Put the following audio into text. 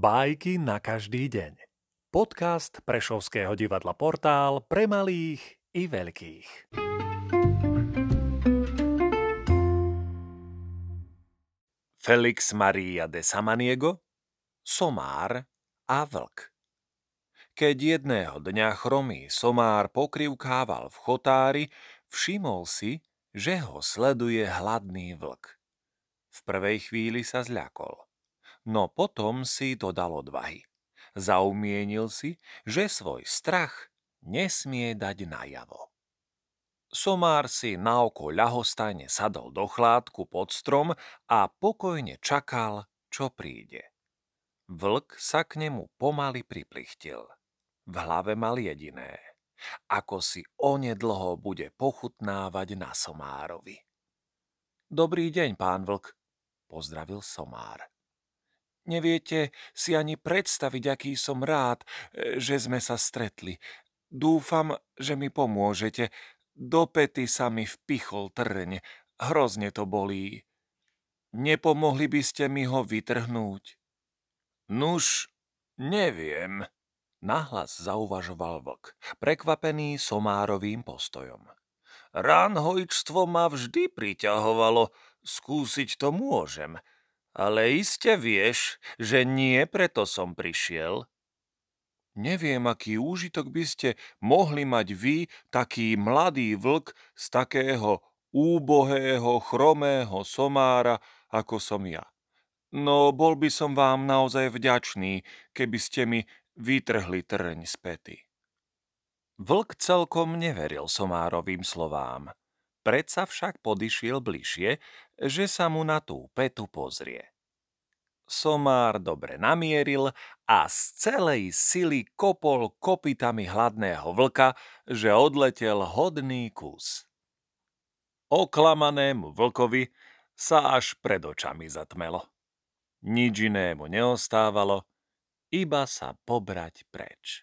Bajky na každý deň. Podcast Prešovského divadla Portál pre malých i veľkých. Felix Maria de Samaniego, Somár a Vlk Keď jedného dňa chromý somár pokrivkával v chotári, všimol si, že ho sleduje hladný vlk. V prvej chvíli sa zľakol – no potom si dodal odvahy. Zaumienil si, že svoj strach nesmie dať najavo. Somár si na oko ľahostajne sadol do chládku pod strom a pokojne čakal, čo príde. Vlk sa k nemu pomaly priplichtil. V hlave mal jediné. Ako si onedlho bude pochutnávať na Somárovi. Dobrý deň, pán Vlk, pozdravil Somár. Neviete si ani predstaviť, aký som rád, e, že sme sa stretli. Dúfam, že mi pomôžete. Do pety sa mi vpichol trň. Hrozne to bolí. Nepomohli by ste mi ho vytrhnúť? Nuž, neviem, nahlas zauvažoval vlk, prekvapený somárovým postojom. Ránhojčstvo ma vždy priťahovalo, skúsiť to môžem, ale iste vieš, že nie preto som prišiel. Neviem, aký úžitok by ste mohli mať vy, taký mladý vlk z takého úbohého, chromého somára, ako som ja. No bol by som vám naozaj vďačný, keby ste mi vytrhli trň z pety. Vlk celkom neveril somárovým slovám. Predsa však podišiel bližšie, že sa mu na tú petu pozrie. Somár dobre namieril a z celej sily kopol kopitami hladného vlka, že odletel hodný kus. Oklamanému vlkovi sa až pred očami zatmelo. Nič inému neostávalo, iba sa pobrať preč.